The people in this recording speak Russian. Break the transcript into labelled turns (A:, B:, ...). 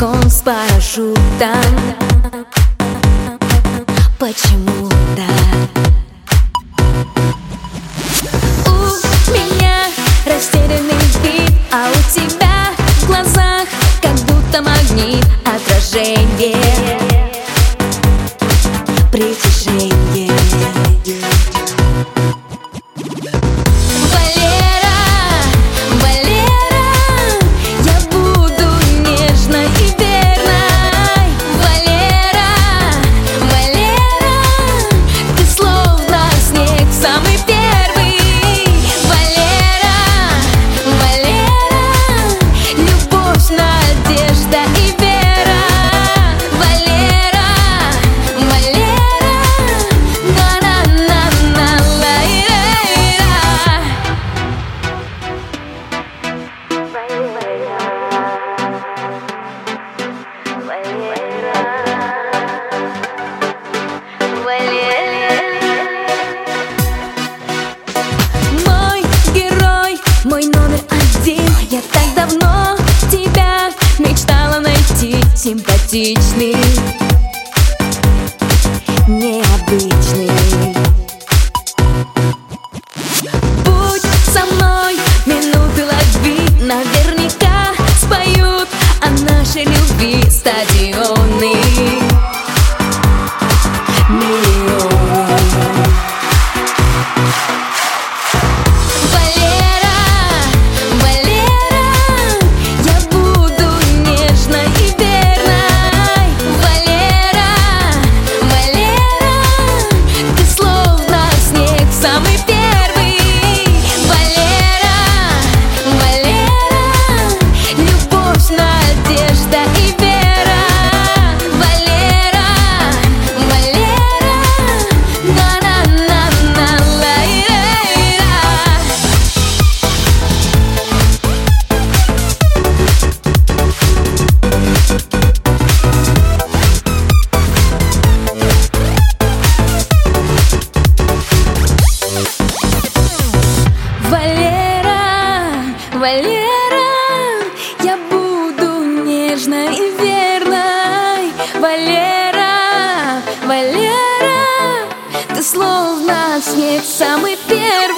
A: балкон с парашютом Почему так? Симпатичный Необычный. Будь со мной, минуты лови Наверняка споют о нашей любви стадионы Валера, я буду нежной и верной. Валера, Валера, ты словно снег самый первый.